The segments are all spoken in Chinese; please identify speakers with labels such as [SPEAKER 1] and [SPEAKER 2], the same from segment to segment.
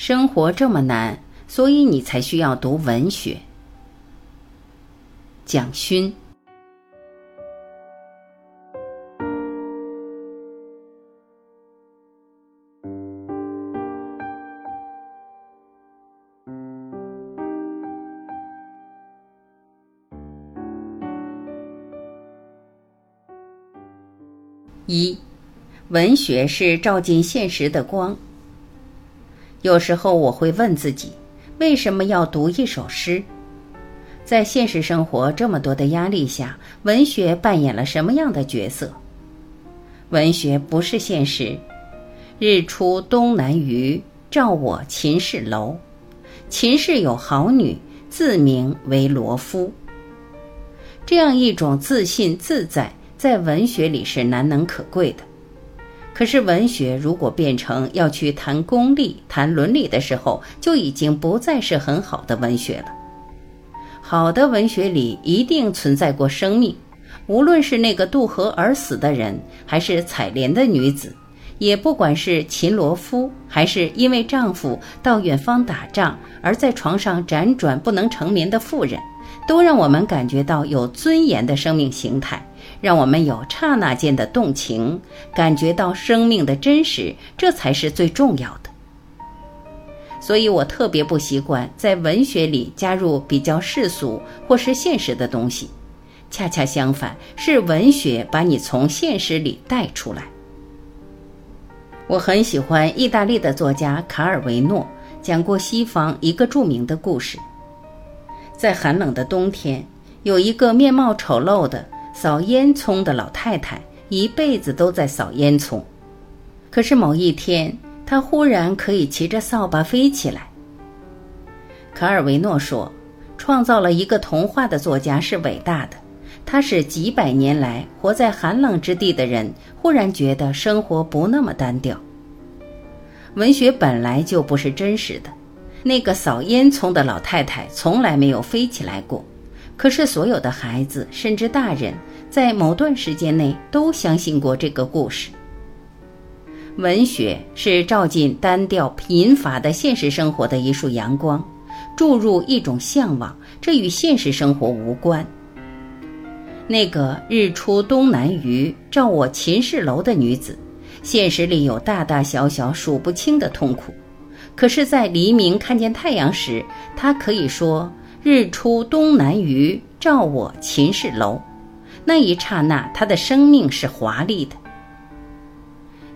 [SPEAKER 1] 生活这么难，所以你才需要读文学。蒋勋。一，文学是照进现实的光。有时候我会问自己，为什么要读一首诗？在现实生活这么多的压力下，文学扮演了什么样的角色？文学不是现实。日出东南隅，照我秦氏楼。秦氏有好女，自名为罗敷。这样一种自信自在。在文学里是难能可贵的，可是文学如果变成要去谈功利、谈伦理的时候，就已经不再是很好的文学了。好的文学里一定存在过生命，无论是那个渡河而死的人，还是采莲的女子，也不管是秦罗敷，还是因为丈夫到远方打仗而在床上辗转不能成眠的妇人，都让我们感觉到有尊严的生命形态。让我们有刹那间的动情，感觉到生命的真实，这才是最重要的。所以我特别不习惯在文学里加入比较世俗或是现实的东西，恰恰相反，是文学把你从现实里带出来。我很喜欢意大利的作家卡尔维诺讲过西方一个著名的故事，在寒冷的冬天，有一个面貌丑陋的。扫烟囱的老太太一辈子都在扫烟囱，可是某一天，她忽然可以骑着扫把飞起来。卡尔维诺说：“创造了一个童话的作家是伟大的，他使几百年来活在寒冷之地的人忽然觉得生活不那么单调。文学本来就不是真实的，那个扫烟囱的老太太从来没有飞起来过。”可是，所有的孩子，甚至大人，在某段时间内都相信过这个故事。文学是照进单调贫乏的现实生活的一束阳光，注入一种向往，这与现实生活无关。那个日出东南隅，照我秦氏楼的女子，现实里有大大小小数不清的痛苦，可是，在黎明看见太阳时，她可以说。日出东南隅，照我秦氏楼。那一刹那，他的生命是华丽的。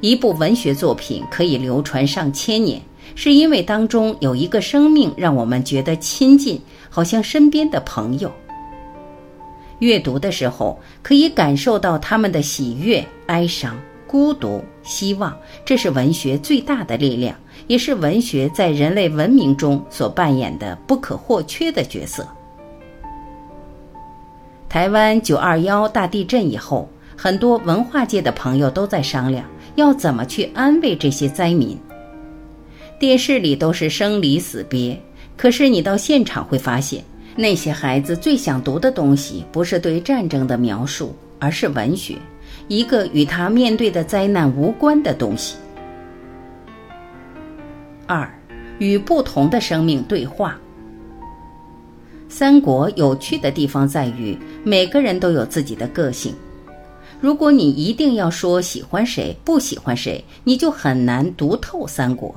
[SPEAKER 1] 一部文学作品可以流传上千年，是因为当中有一个生命让我们觉得亲近，好像身边的朋友。阅读的时候，可以感受到他们的喜悦、哀伤、孤独、希望，这是文学最大的力量。也是文学在人类文明中所扮演的不可或缺的角色。台湾九二幺大地震以后，很多文化界的朋友都在商量要怎么去安慰这些灾民。电视里都是生离死别，可是你到现场会发现，那些孩子最想读的东西不是对战争的描述，而是文学，一个与他面对的灾难无关的东西。二，与不同的生命对话。三国有趣的地方在于，每个人都有自己的个性。如果你一定要说喜欢谁不喜欢谁，你就很难读透三国。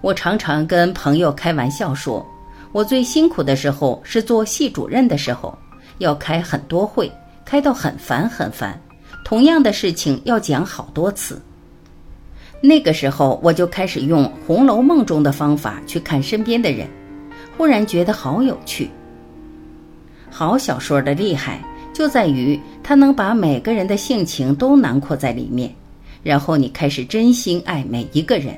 [SPEAKER 1] 我常常跟朋友开玩笑说，我最辛苦的时候是做系主任的时候，要开很多会，开到很烦很烦，同样的事情要讲好多次。那个时候，我就开始用《红楼梦》中的方法去看身边的人，忽然觉得好有趣。好小说的厉害就在于它能把每个人的性情都囊括在里面，然后你开始真心爱每一个人，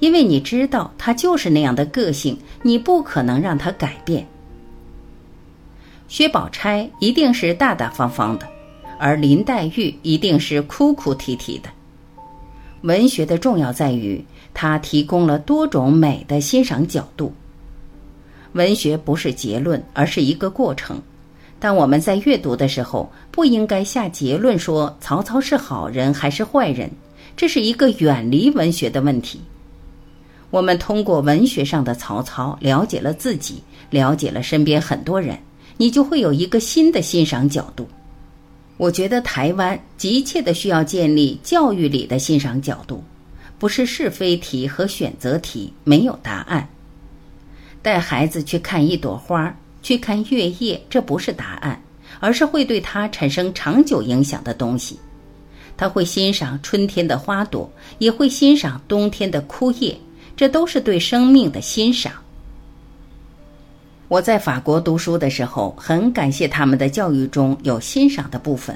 [SPEAKER 1] 因为你知道他就是那样的个性，你不可能让他改变。薛宝钗一定是大大方方的，而林黛玉一定是哭哭啼啼的。文学的重要在于，它提供了多种美的欣赏角度。文学不是结论，而是一个过程。当我们在阅读的时候，不应该下结论说曹操是好人还是坏人，这是一个远离文学的问题。我们通过文学上的曹操了解了自己，了解了身边很多人，你就会有一个新的欣赏角度。我觉得台湾急切的需要建立教育里的欣赏角度，不是是非题和选择题，没有答案。带孩子去看一朵花，去看月夜，这不是答案，而是会对他产生长久影响的东西。他会欣赏春天的花朵，也会欣赏冬天的枯叶，这都是对生命的欣赏。我在法国读书的时候，很感谢他们的教育中有欣赏的部分。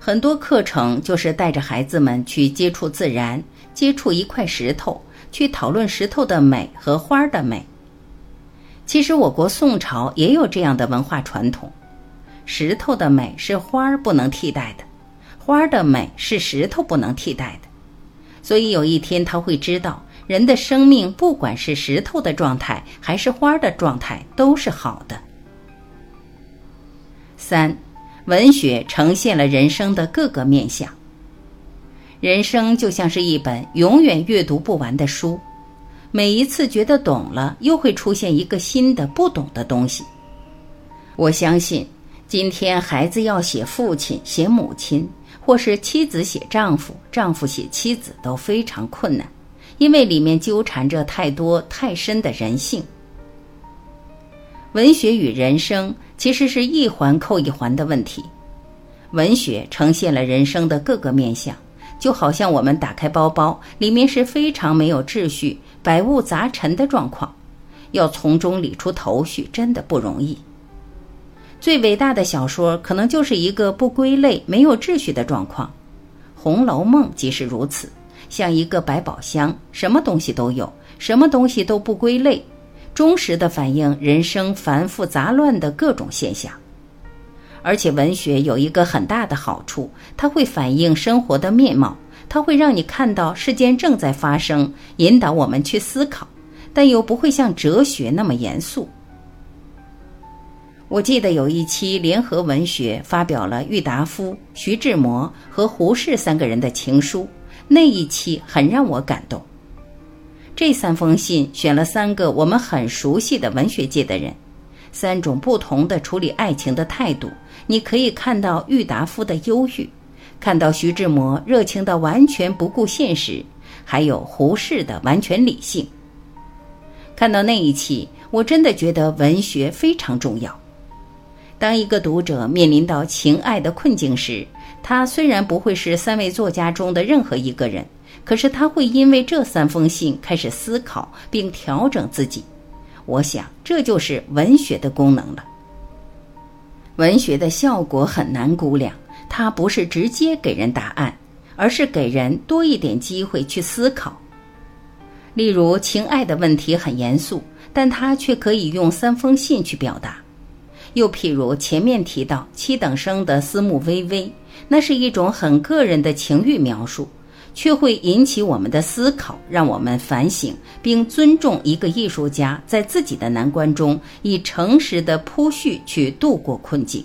[SPEAKER 1] 很多课程就是带着孩子们去接触自然，接触一块石头，去讨论石头的美和花的美。其实我国宋朝也有这样的文化传统，石头的美是花儿不能替代的，花儿的美是石头不能替代的。所以有一天他会知道，人的生命不管是石头的状态还是花儿的状态都是好的。三，文学呈现了人生的各个面相。人生就像是一本永远阅读不完的书。每一次觉得懂了，又会出现一个新的不懂的东西。我相信，今天孩子要写父亲、写母亲，或是妻子写丈夫、丈夫写妻子，都非常困难，因为里面纠缠着太多太深的人性。文学与人生其实是一环扣一环的问题。文学呈现了人生的各个面相，就好像我们打开包包，里面是非常没有秩序。百物杂陈的状况，要从中理出头绪，真的不容易。最伟大的小说，可能就是一个不归类、没有秩序的状况，《红楼梦》即是如此，像一个百宝箱，什么东西都有，什么东西都不归类，忠实的反映人生繁复杂乱的各种现象。而且，文学有一个很大的好处，它会反映生活的面貌。它会让你看到事件正在发生，引导我们去思考，但又不会像哲学那么严肃。我记得有一期联合文学发表了郁达夫、徐志摩和胡适三个人的情书，那一期很让我感动。这三封信选了三个我们很熟悉的文学界的人，三种不同的处理爱情的态度，你可以看到郁达夫的忧郁。看到徐志摩热情的完全不顾现实，还有胡适的完全理性。看到那一期，我真的觉得文学非常重要。当一个读者面临到情爱的困境时，他虽然不会是三位作家中的任何一个人，可是他会因为这三封信开始思考并调整自己。我想，这就是文学的功能了。文学的效果很难估量。它不是直接给人答案，而是给人多一点机会去思考。例如，情爱的问题很严肃，但它却可以用三封信去表达。又譬如前面提到七等生的思慕微微，那是一种很个人的情欲描述，却会引起我们的思考，让我们反省并尊重一个艺术家在自己的难关中以诚实的铺叙去度过困境。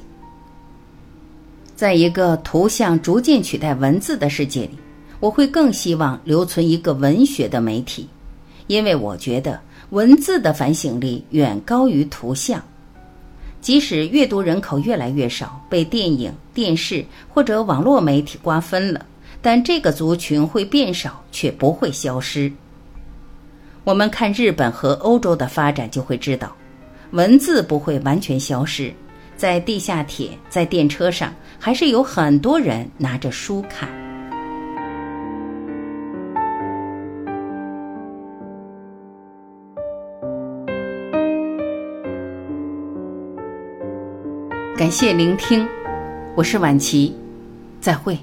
[SPEAKER 1] 在一个图像逐渐取代文字的世界里，我会更希望留存一个文学的媒体，因为我觉得文字的反省力远高于图像。即使阅读人口越来越少，被电影、电视或者网络媒体瓜分了，但这个族群会变少，却不会消失。我们看日本和欧洲的发展，就会知道，文字不会完全消失。在地下铁，在电车上，还是有很多人拿着书看。感谢聆听，我是晚琪，再会。